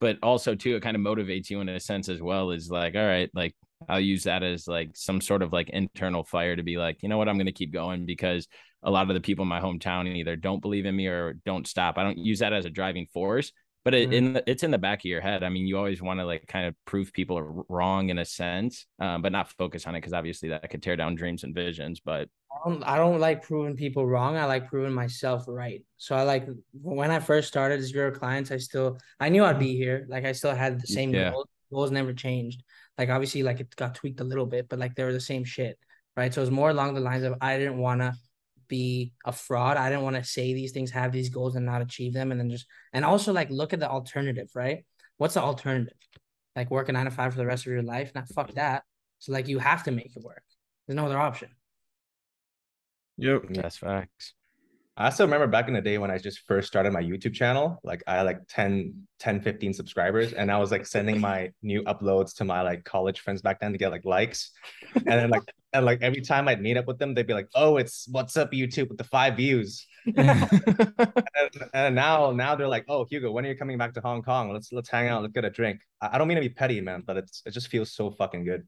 But also too, it kind of motivates you in a sense as well, is like, all right, like I'll use that as like some sort of like internal fire to be like, you know what, I'm going to keep going because a lot of the people in my hometown either don't believe in me or don't stop. I don't use that as a driving force, but it, Mhm. in the, it's in the back of your head. I mean, you always want to like kind of prove people are wrong in a sense, um, but not focus on it because obviously that could tear down dreams and visions. But I don't, I don't like proving people wrong. I like proving myself right. So I like when I first started zero clients, I still I knew I'd be here. Like I still had the same Yeah. goals. Goals never changed. Like obviously, like it got tweaked a little bit, but like they were the same shit, right? So it was more along the lines of I didn't want to be a fraud. I didn't want to say these things, have these goals, and not achieve them, and then just and also like look at the alternative, right? What's the alternative? Like work a nine to five for the rest of your life? Not fuck that. So like you have to make it work. There's no other option. Yep. that's facts. I still remember back in the day when I just first started my YouTube channel, like I had like 10, 10, 15 subscribers, and I was like sending my new uploads to my like college friends back then to get like likes. And then like and like every time I'd meet up with them, they'd be like, Oh, it's what's up, YouTube with the five views. And, and now now they're like, Oh, Hugo, when are you coming back to Hong Kong? Let's let's hang out, let's get a drink. I, I don't mean to be petty, man, but it's it just feels so fucking good.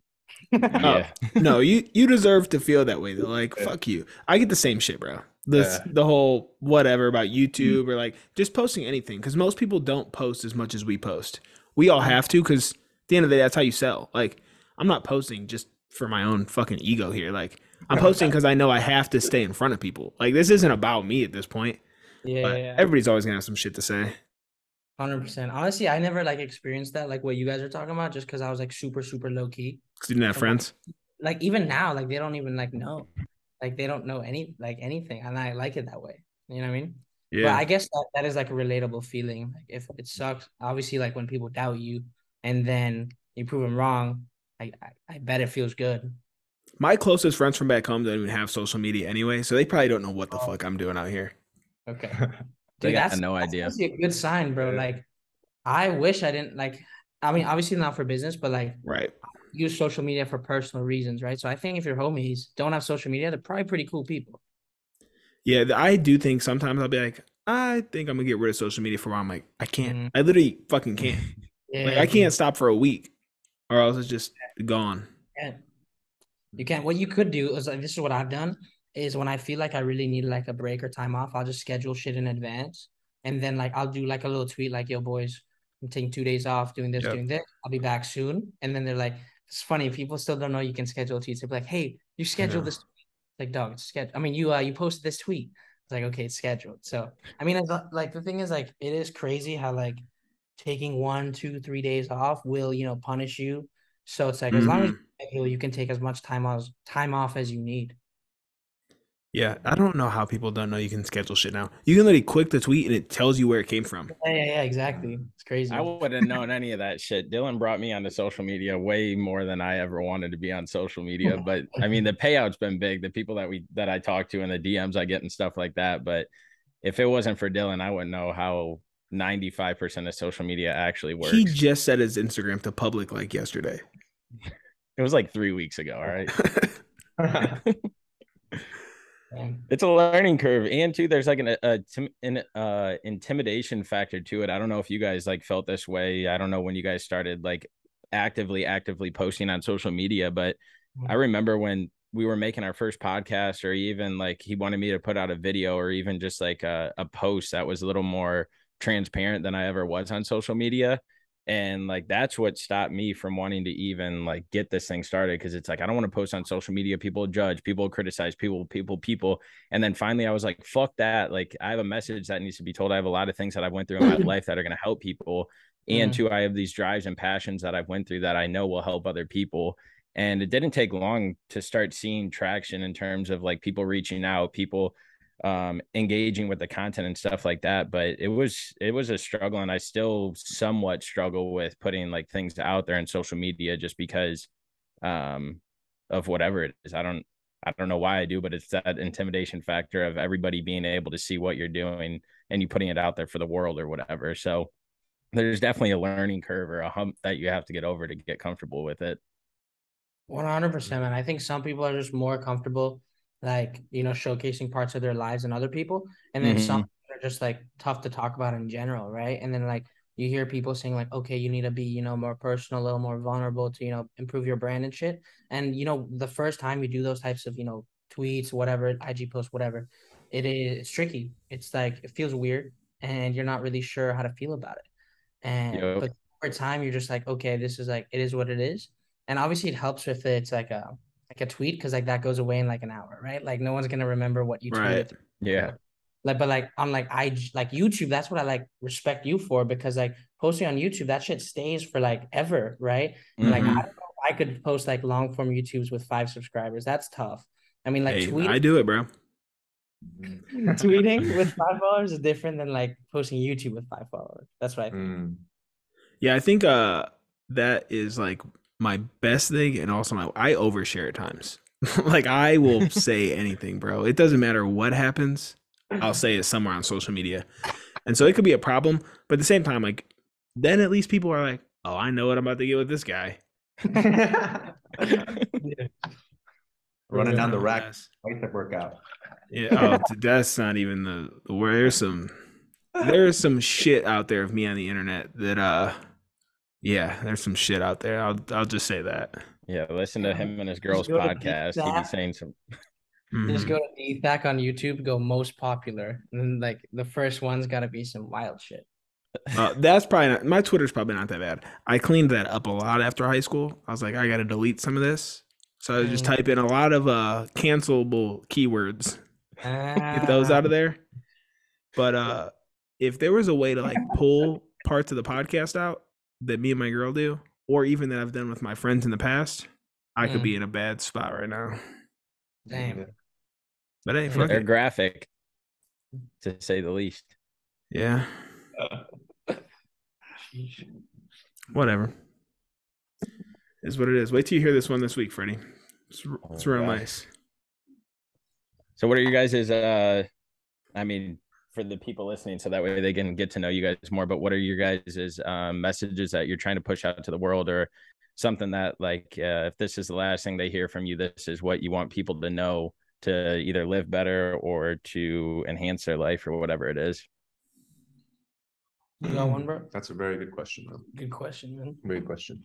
Oh. yeah. no, you you deserve to feel that way though. Like fuck you. I get the same shit, bro. This Yeah. the whole whatever about mm-hmm. YouTube or like just posting anything because most people don't post as much as we post. We all have to because at the end of the day, that's how you sell. Like I'm not posting just for my own fucking ego here. Like I'm posting because I know I have to stay in front of people. Like this isn't about me at this point. Yeah, But yeah. everybody's always gonna have some shit to say. Hundred percent. Honestly, I never like experienced that, like what you guys are talking about, just because I was like super, super low key. 'Cause you didn't have friends. Like even now, like they don't even like know, like they don't know any like anything, and I like it that way. You know what I mean? But Yeah. I guess that, that is like a relatable feeling. Like if it sucks, obviously, like when people doubt you, and then you prove them wrong, I I, I bet it feels good. My closest friends from back home don't even have social media anyway, so they probably don't know what the oh. fuck I'm doing out here. Okay. They Dude, got that's no that's idea. honestly a good sign, bro. Yeah. Like, I wish I didn't like. I mean, obviously not for business, but like Right. use social media for personal reasons, right? So I think if your homies don't have social media, they're probably pretty cool people. Yeah, I do think sometimes I'll be like, I think I'm gonna get rid of social media for a while. I'm like, I can't. Mhm. I literally fucking can't. Yeah, Like I can't stop for a week, or else it's just gone. can't. You can't. What you could do is like this is what I've done is when I feel like I really need like a break or time off, I'll just schedule shit in advance, and then like I'll do like a little tweet like, "Yo, boys, I'm taking two days off, doing this, Yep. doing this. I'll be back soon." And then they're like, "It's funny. People still don't know you can schedule tweets. They're like, hey, you scheduled know. this." Like, dog, it's scheduled. I mean, you uh, you posted this tweet. It's like, okay, it's scheduled. So, I mean, like the thing is, like, it is crazy how like taking one, two, three days off will, you know, punish you. So it's like as long as Mhm. you can take as much time as time off as you need. Yeah, I don't know how people don't know you can schedule shit now. You can literally click the tweet and it tells you where it came from. Yeah, yeah, yeah, exactly. It's crazy. I wouldn't have known any of that shit. Dylan brought me onto social media way more than I ever wanted to be on social media. But I mean, the payout's been big. The people that we that I talk to and the DMs I get and stuff like that. But if it wasn't for Dylan, I wouldn't know how 95% of social media actually works. He just set his Instagram to public like yesterday. it was like three weeks ago. All right. it's a learning curve and too there's like an, a, an uh, intimidation factor to it. I don't know if you guys like felt this way. I don't know when you guys started like actively actively posting on social media but i mm-hmm. remember when we were making our first podcast or even like he wanted me to put out a video or even just like a, a post that was a little more transparent than i ever was on social media and like that's what stopped me from wanting to even like get this thing started because it's like i don't want to post on social media people judge people criticize people people people and then finally i was like fuck that like i have a message that needs to be told i have a lot of things that i've went through in my life that are going to help people and mm. two i have these drives and passions that i've went through that i know will help other people and it didn't take long to start seeing traction in terms of like people reaching out people um, engaging with the content and stuff like that. But it was it was a struggle, and I still somewhat struggle with putting like things out there in social media just because um, of whatever it is. I don't I don't know why I do, but it's that intimidation factor of everybody being able to see what you're doing and you putting it out there for the world or whatever. So there's definitely a learning curve or a hump that you have to get over to get comfortable with it. 100%. And I think some people are just more comfortable like you know showcasing parts of their lives and other people. And then mm-hmm. some are just like tough to talk about in general right? And then like you hear people saying like okay you need to be you know more personal a little more vulnerable to you know improve your brand and shit. And you know the first time you do those types of you know tweets whatever ig posts whatever it is it's tricky. It's like it feels weird and you're not really sure how to feel about it. And yep. but over time you're just like okay this is like it is what it is. And obviously it helps if it's like a like a tweet because like that goes away in like an hour, right? Like no one's gonna remember what you tweeted. Right. Yeah. Like, but like I'm like I like YouTube. That's what I like respect you for because like posting on YouTube, that shit stays for like ever, right? Mm-hmm. Like I don't know if I could post like long form YouTubes with five subscribers. That's tough. I mean, like hey, tweet. I do it, bro. tweeting with five followers is different than like posting YouTube with five followers. That's right. Mm. Yeah, I think uh that is like my best thing and also my I overshare at times. like I will say anything, bro. It doesn't matter what happens. I'll say it somewhere on social media. And so it could be a problem, but at the same time like then at least people are like, "Oh, I know what I'm about to get with this guy." Running down the rack, bicep workout. Yeah, oh, that's not even the, the where there's some there's some shit out there of me on the internet that uh yeah, there's some shit out there. I'll I'll just say that. Yeah, listen to him and his girls podcast. He'd be saying some. Mm-hmm. Just go to back on YouTube, go most popular, and then like the first one's got to be some wild shit. Uh, that's probably not my Twitter's probably not that bad. I cleaned that up a lot after high school. I was like, I got to delete some of this, so I just mm. type in a lot of uh cancelable keywords, get those out of ah. there. But uh, if there was a way to like pull parts of the podcast out, that me and my girl do, or even that I've done with my friends in the past, I mm. could be mm. in a bad spot right now. Damn. But hey, they're it. graphic, to say the least. Yeah. Whatever. Is what it is. Wait till you hear this one this week, Freddy. It's, it's oh, real gosh. nice. So, what are you guys' uh? I mean, for the people listening so that way they can get to know you guys more. But what are your guys' um, messages that you're trying to push out to the world or something that like uh, if this is the last thing they hear from you this is what you want people to know to either live better or to enhance their life or whatever it is? You got one bro? That's a very good question bro. good question man. Very good question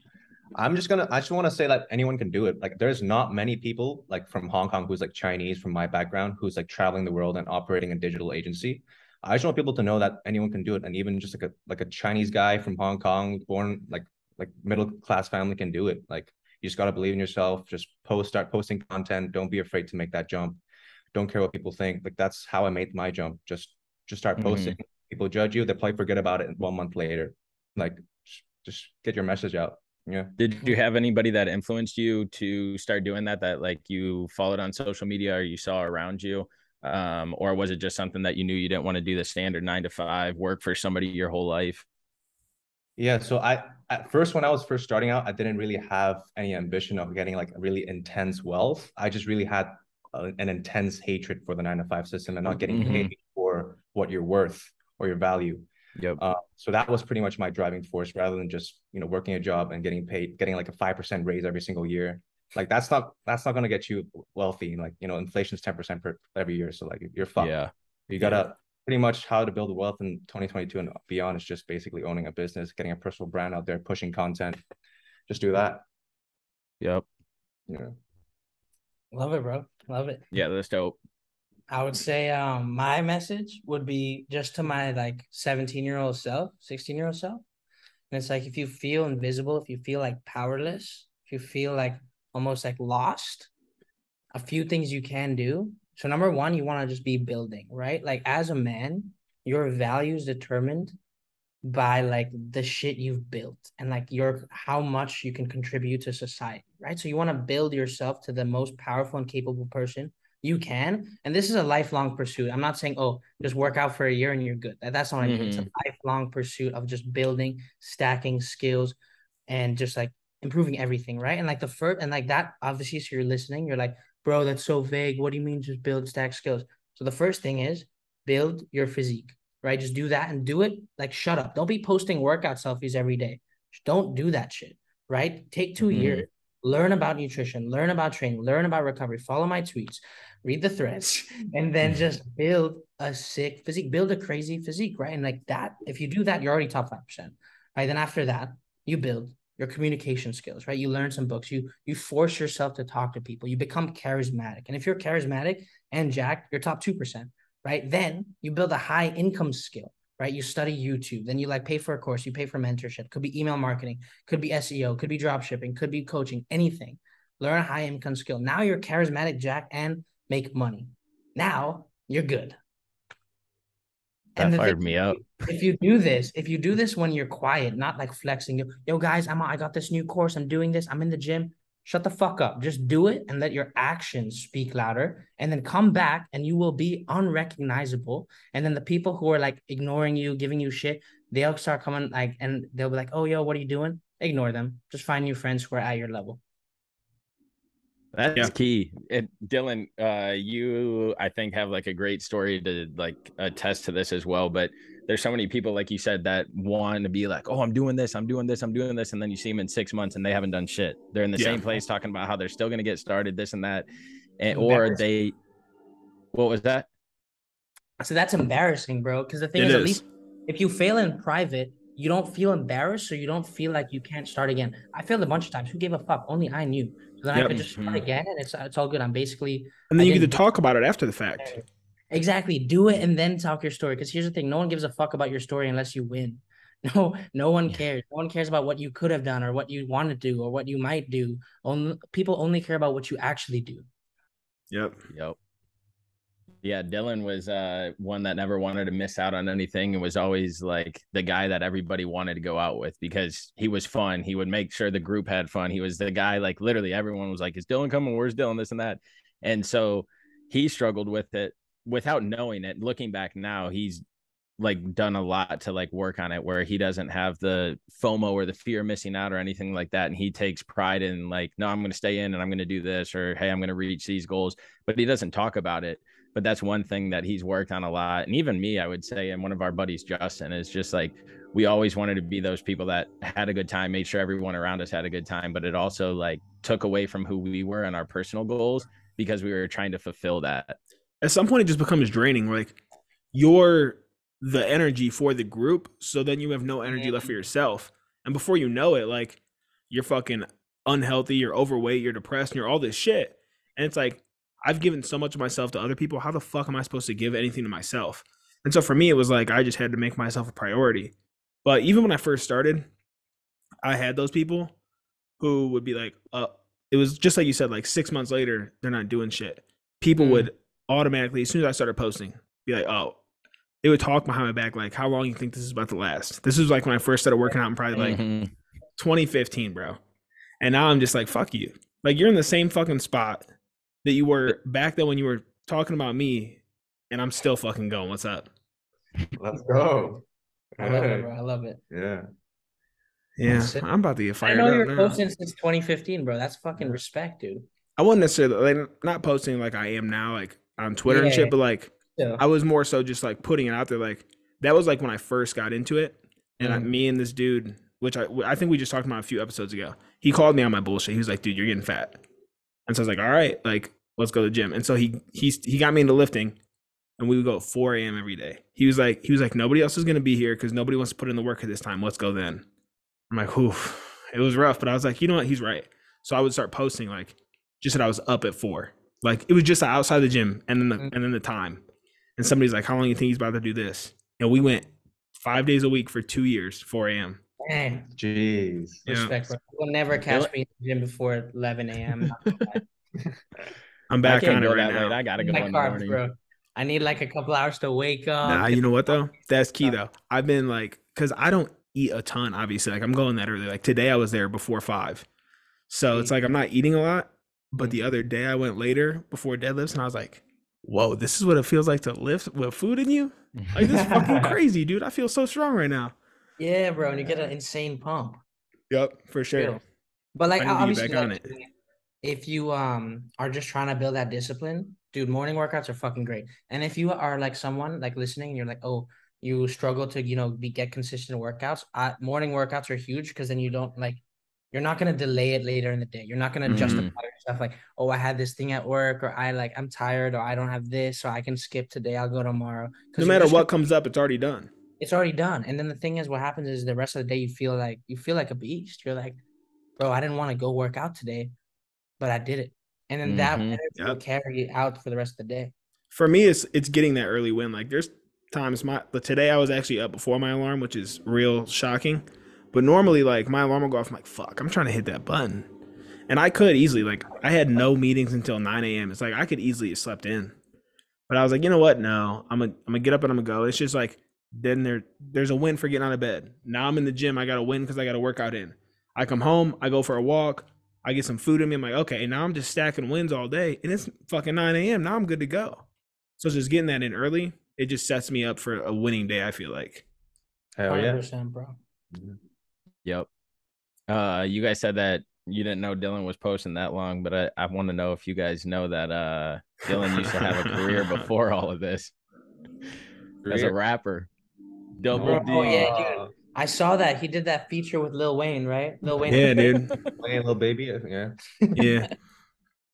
I'm just gonna I just want to say that anyone can do it. Like there's not many people like from Hong Kong who's like Chinese from my background who's like traveling the world and operating a digital agency. I just want people to know that anyone can do it. And even just like a like a Chinese guy from Hong Kong, born like like middle class family can do it. Like you just gotta believe in yourself. Just post, start posting content. Don't be afraid to make that jump. Don't care what people think. Like that's how I made my jump. Just just start mm-hmm. posting. Mm-hmm. People judge you, they probably forget about it one month later. Like just, just get your message out Yeah. Did you have anybody that influenced you to start doing that? That like you followed on social media or you saw around you, um, or was it just something that you knew you didn't want to do the standard nine to five, work for somebody your whole life? Yeah, so I at first when I was first starting out, I didn't really have any ambition of getting like really intense wealth. I just really had a, an intense hatred for the nine to five system and not getting Mhm. paid for what you're worth or your value. Yep. Uh, so that was pretty much my driving force, rather than just you know working a job and getting paid, getting like a five percent raise every single year. Like that's not that's not gonna get you wealthy. Like you know, inflation's ten percent per every year, so like you're fucked. Yeah. You gotta pretty much how to build wealth in 2022 and beyond is just basically owning a business, getting a personal brand out there, pushing content. Just do that. Yep. Yeah. Love it, bro. Love it. Yeah. That's dope. I would say um my message would be just to my like 17 year old self, 16 year old self. And it's like if you feel invisible, if you feel like powerless, if you feel like almost like lost, a few things you can do. So number one, you want to just be building, right? Like as a man, your value is determined by like the shit you've built and like your how much you can contribute to society, right? So you want to build yourself to the most powerful and capable person you can and this is a lifelong pursuit. I'm not saying oh just work out for a year and you're good. That, that's not what i mean. It's a lifelong pursuit of just building stacking skills and just like improving everything right? And like the first and like that obviously so you're listening you're like bro that's so vague. What do you mean just build stack skills? So the first thing is build your physique right? Just do that and do it like shut up. Don't be posting workout selfies every day. Don't do that shit right? Take 2 Mhm. years learn about nutrition learn about training learn about recovery follow my tweets read the threads and then just build a sick physique build a crazy physique right? And like that if you do that you're already top 5% right? Then after that you build your communication skills right? You learn some books. You you force yourself to talk to people. You become charismatic. And if you're charismatic and jack you're top 2% right? Then you build a high income skill right? You study youtube then you like pay for a course you pay for mentorship. Could be email marketing could be seo could be drop shipping could be coaching anything. Learn a high income skill. Now you're charismatic jack and make money. Now you're good. That the fired thing- me up. if you do this, if you do this when you're quiet, not like flexing, yo guys, I'm I got this new course, I'm doing this, I'm in the gym. Shut the fuck up. Just do it and let your actions speak louder. And then come back and you will be unrecognizable. And then the people who are like ignoring you, giving you shit, they'll start coming like and they'll be like, oh yo, what are you doing? Ignore them. Just find new friends who are at your level. That's Yeah. key. And Dylan, uh, you I think have like a great story to like attest to this as well. But there's so many people, like you said, that want to be like, "Oh, I'm doing this, I'm doing this, I'm doing this," and then you see them in six months and they haven't done shit. They're in the Yeah. same place talking about how they're still going to get started, this and that, and or they. What was that? So that's embarrassing, bro. Because the thing It is, at is. least if you fail in private, you don't feel embarrassed, so you don't feel like you can't start again. I failed a bunch of times. Who gave a fuck? Only I knew. So then Yep. I could just start Mhm. again, and it's it's all good. I'm basically And then I you get to talk about it after the fact. Exactly do it and then talk your story. Because here's the thing: no one gives a fuck about your story unless you win. No, no one cares. No one cares about what you could have done or what you want to do or what you might do. Only people only care about what you actually do. Yep. Yep. Yeah, Dylan was uh one that never wanted to miss out on anything and was always like the guy that everybody wanted to go out with because he was fun. He would make sure the group had fun. He was the guy like literally everyone was like, Is Dylan coming? Where's Dylan? This and that. And so he struggled with it without knowing it. Looking back now, he's like done a lot to like work on it where he doesn't have the FOMO or the fear of missing out or anything like that. And he takes pride in like, no, I'm going to stay in and I'm going to do this or hey, I'm going to reach these goals. But he doesn't talk about it. But that's one thing that he's worked on a lot. And even me, I would say, and one of our buddies, Justin, is just like we always wanted to be those people that had a good time, made sure everyone around us had a good time, but it also like took away from who we were and our personal goals because we were trying to fulfill that. At some point, it just becomes draining. Like you're the energy for the group, so then you have no energy left for yourself. And before you know it, like you're fucking unhealthy, you're overweight, you're depressed, and you're all this shit. And it's like I've given so much of myself to other people. How the fuck am I supposed to give anything to myself? And so for me, it was like I just had to make myself a priority. But even when I first started, I had those people who would be like, uh, it was just like you said, like six months later, they're not doing shit. People Mm. would automatically, as soon as I started posting, be like, oh, they would talk behind my back, like, how long you think this is about to last? This was like when I first started working out and probably like Mhm. 2015, bro. And now I'm just like, fuck you. Like you're in the same fucking spot that you were back then when you were talking about me, and I'm still fucking going. What's up? Let's go. I love it, bro. I love it. Yeah. Yeah, I'm about to get fired. I fired know you're posting since 2015, bro. That's fucking respect, dude. I wasn't necessarily like not posting like I am now, like on Twitter and shit, but like Yeah. I was more so just like putting it out there. Like that was like when I first got into it, and I, Mhm. me and this dude, which I I think we just talked about a few episodes ago. He called me on my bullshit. He was like, "Dude, you're getting fat," and so I was like, "All right, like let's go to the gym." And so he he he got me into lifting, and we would go at 4 a.m. every day. He was like, he was like, nobody else is gonna be here because nobody wants to put in the work at this time. Let's go then. I'm like, oof. It was rough, but I was like, you know what? He's right. So I would start posting like just that I was up at four. Like it was just outside the gym and then the Mhm. and then the time. And somebody's like, How long you think he's about to do this? And we went five days a week for two years, 4 a.m. Dang. Jeez. Yeah. Respect, bro. You'll never catch me in the gym before 11 a.m. I'm back on it go right that late. I gotta go My in the carbs, morning. bro. I need like a couple hours to wake up. Nah, you know what though? That's key though. I've been like, cause I don't eat a ton, obviously. Like I'm going that early. Like today I was there before five. So it's Mm. like I'm not eating a lot. But the other day I went later before deadlifts and I was like, whoa, this is what it feels like to lift with food in you? Like this is fucking crazy, dude. I feel so strong right now. Yeah, bro, and you get an insane pump. Yep, for sure. But like I need to get obviously, like, if you um are just trying to build that discipline, dude, morning workouts are fucking great. And if you are like someone like listening, and you're like, oh, you struggle to you know be get consistent workouts. I, morning workouts are huge because then you don't like you're not gonna delay it later in the day. You're not gonna Mhm. justify yourself like, oh, I had this thing at work, or I like I'm tired, or I don't have this, so I can skip today. I'll go tomorrow. No matter what comes up, it's already done. it's already done. And then the thing is, what happens is the rest of the day you feel like you feel like a beast. You're like, bro, I didn't want to go work out today, but I did it. And then that Mhm. energy will carry you out for the rest of the day. For me, it's it's getting that early win. Like there's times my but today I was actually up before my alarm, which is real shocking. But normally, like my alarm will go off. I'm like, fuck, I'm trying to hit that button, and I could easily like I had no meetings until 9 a.m. It's like I could easily have slept in, but I was like, you know what? No, I'm gonna I'm gonna get up and I'm gonna go. It's just like then there there's a win for getting out of bed. Now I'm in the gym. I got to win because I got to work out in. I come home. I go for a walk. I get some food in me. I'm like, okay, now I'm just stacking wins all day, and it's fucking 9 a.m. Now I'm good to go. So just getting that in early, it just sets me up for a winning day. I feel like. Hell yeah. 100%, bro. Mm-hmm. Yep. Uh, you guys said that you didn't know Dylan was posting that long, but I, I want to know if you guys know that uh Dylan used to have a career before all of this as a rapper. Double Bro, D. oh, yeah, dude. I saw that he did that feature with Lil Wayne, right? Lil Wayne. Yeah, dude. Playing little baby. Yeah. Yeah.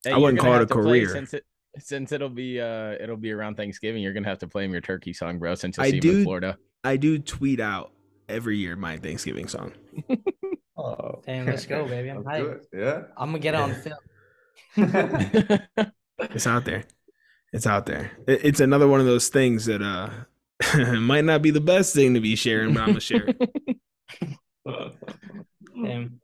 Hey, I wouldn't call it a career. since it since it'll be uh it'll be around Thanksgiving. You're gonna have to play him your turkey song, bro. Since you'll I see him do- in Florida. I do tweet out every year my Thanksgiving song. Oh. Damn, let's go, baby. I'm hyped. Yeah. I'm gonna get it on film. It's out there. It's out there. It's another one of those things that uh might not be the best thing to be sharing, but I'm gonna share it. Damn.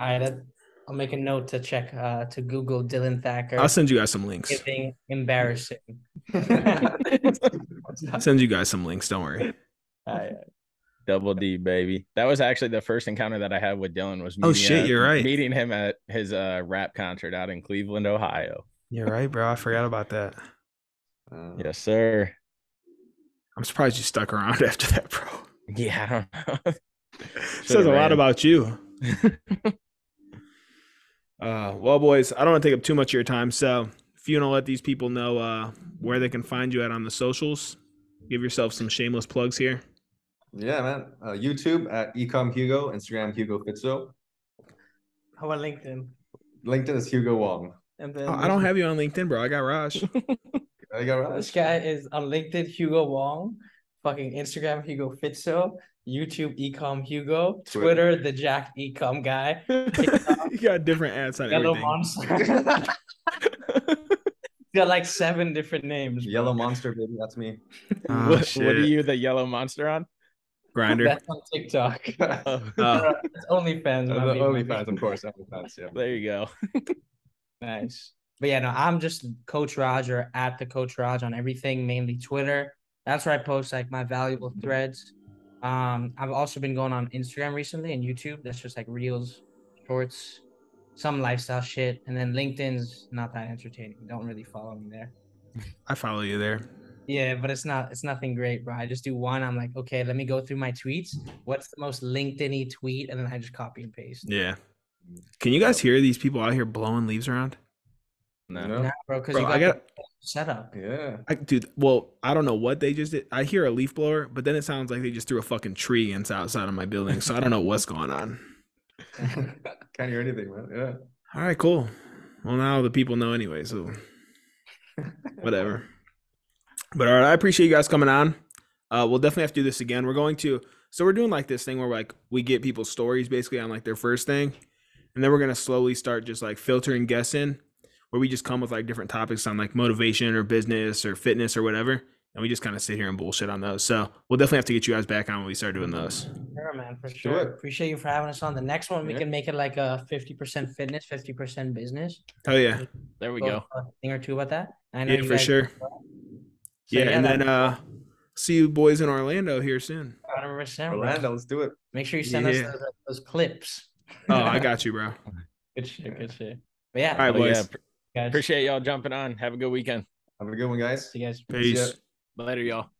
All right, that- I'll make a note to check uh to Google Dylan Thacker. I'll send you guys some links. giving embarrassing. I'll send you guys some links. Don't worry. Double D, baby. That was actually the first encounter that I had with Dylan. Was Oh, meeting, shit, uh, you're right. Meeting him at his uh rap concert out in Cleveland, Ohio. You're right, bro. I forgot about that. Uh, Yes, sir. I'm surprised you stuck around after that, bro. Yeah, I don't know. Says a lot about you. Uh, well, boys, I don't want to take up too much of your time. So, if you want to let these people know uh, where they can find you at on the socials, give yourself some shameless plugs here. Yeah, man. Uh, YouTube at Ecom Hugo, Instagram Hugo Fitzo. How about LinkedIn? LinkedIn is Hugo Wong. And then Oh, I don't have you on LinkedIn, bro. I got Raj. I got Raj. this guy is on LinkedIn Hugo Wong, fucking Instagram Hugo Fitzo, YouTube Ecom Hugo, Twitter. Twitter the Jack Ecom guy, you got different ads on Yellow everything. Monster. He's got like seven different names. bro. Yellow Monster, baby. That's me. Oh, what, shit. what are you, the yellow monster on? Grindr. That's on TikTok. Oh, Oh, It's OnlyFans. the my baby. OnlyFans, of course. OnlyFans, yeah. there you go. Nice. But yeah, no, I'm just Coach Raj at the Coach Raj on everything, mainly Twitter. That's where I post like my valuable threads. Um, I've also been going on Instagram recently and YouTube. That's just like reels, shorts, some lifestyle shit, and then LinkedIn's not that entertaining. Don't really follow me there. I follow you there. Yeah, but it's not. It's nothing great, bro. I just do one. I'm like, okay, let me go through my tweets. What's the most LinkedIn-y tweet, and then I just copy and paste. Yeah. Can you guys hear these people out here blowing leaves around? No. No. Nah, bro, because Bro, you I got, got the setup. Yeah. I dude, well, I don't know what they just did. I hear a leaf blower, but then it sounds like they just threw a fucking tree inside outside of my building. So I don't know what's going on. Can't hear anything, man. Yeah. All right, cool. Well, now the people know anyway, so whatever. But all right, I appreciate you guys coming on. Uh, we'll definitely have to do this again. We're going to, so we're doing like this thing where like we get people's stories basically on like their first thing, and then we're gonna slowly start just like filtering guests in, where we just come with like different topics on like motivation or business or fitness or whatever, and we just kind of sit here and bullshit on those. So we'll definitely have to get you guys back on when we start doing those. Sure, man, for do sure. Appreciate you for having us on. The next one, we Yeah. can make it like a fifty percent fitness, fifty percent business. Oh yeah, There we Go go. a thing or two about that. I know yeah, you for guys- sure. So, yeah, and that- then uh, see you boys in Orlando here soon. 100%, Orlando, let's do it. Make sure you send Yeah. us those, those clips. Oh, I got you, bro. Good shit, good shit. But yeah, All right, But yeah, boys. pr- guys. appreciate y'all jumping on. Have a good weekend. Have a good one, guys. See you guys. Peace. ya. Later, y'all.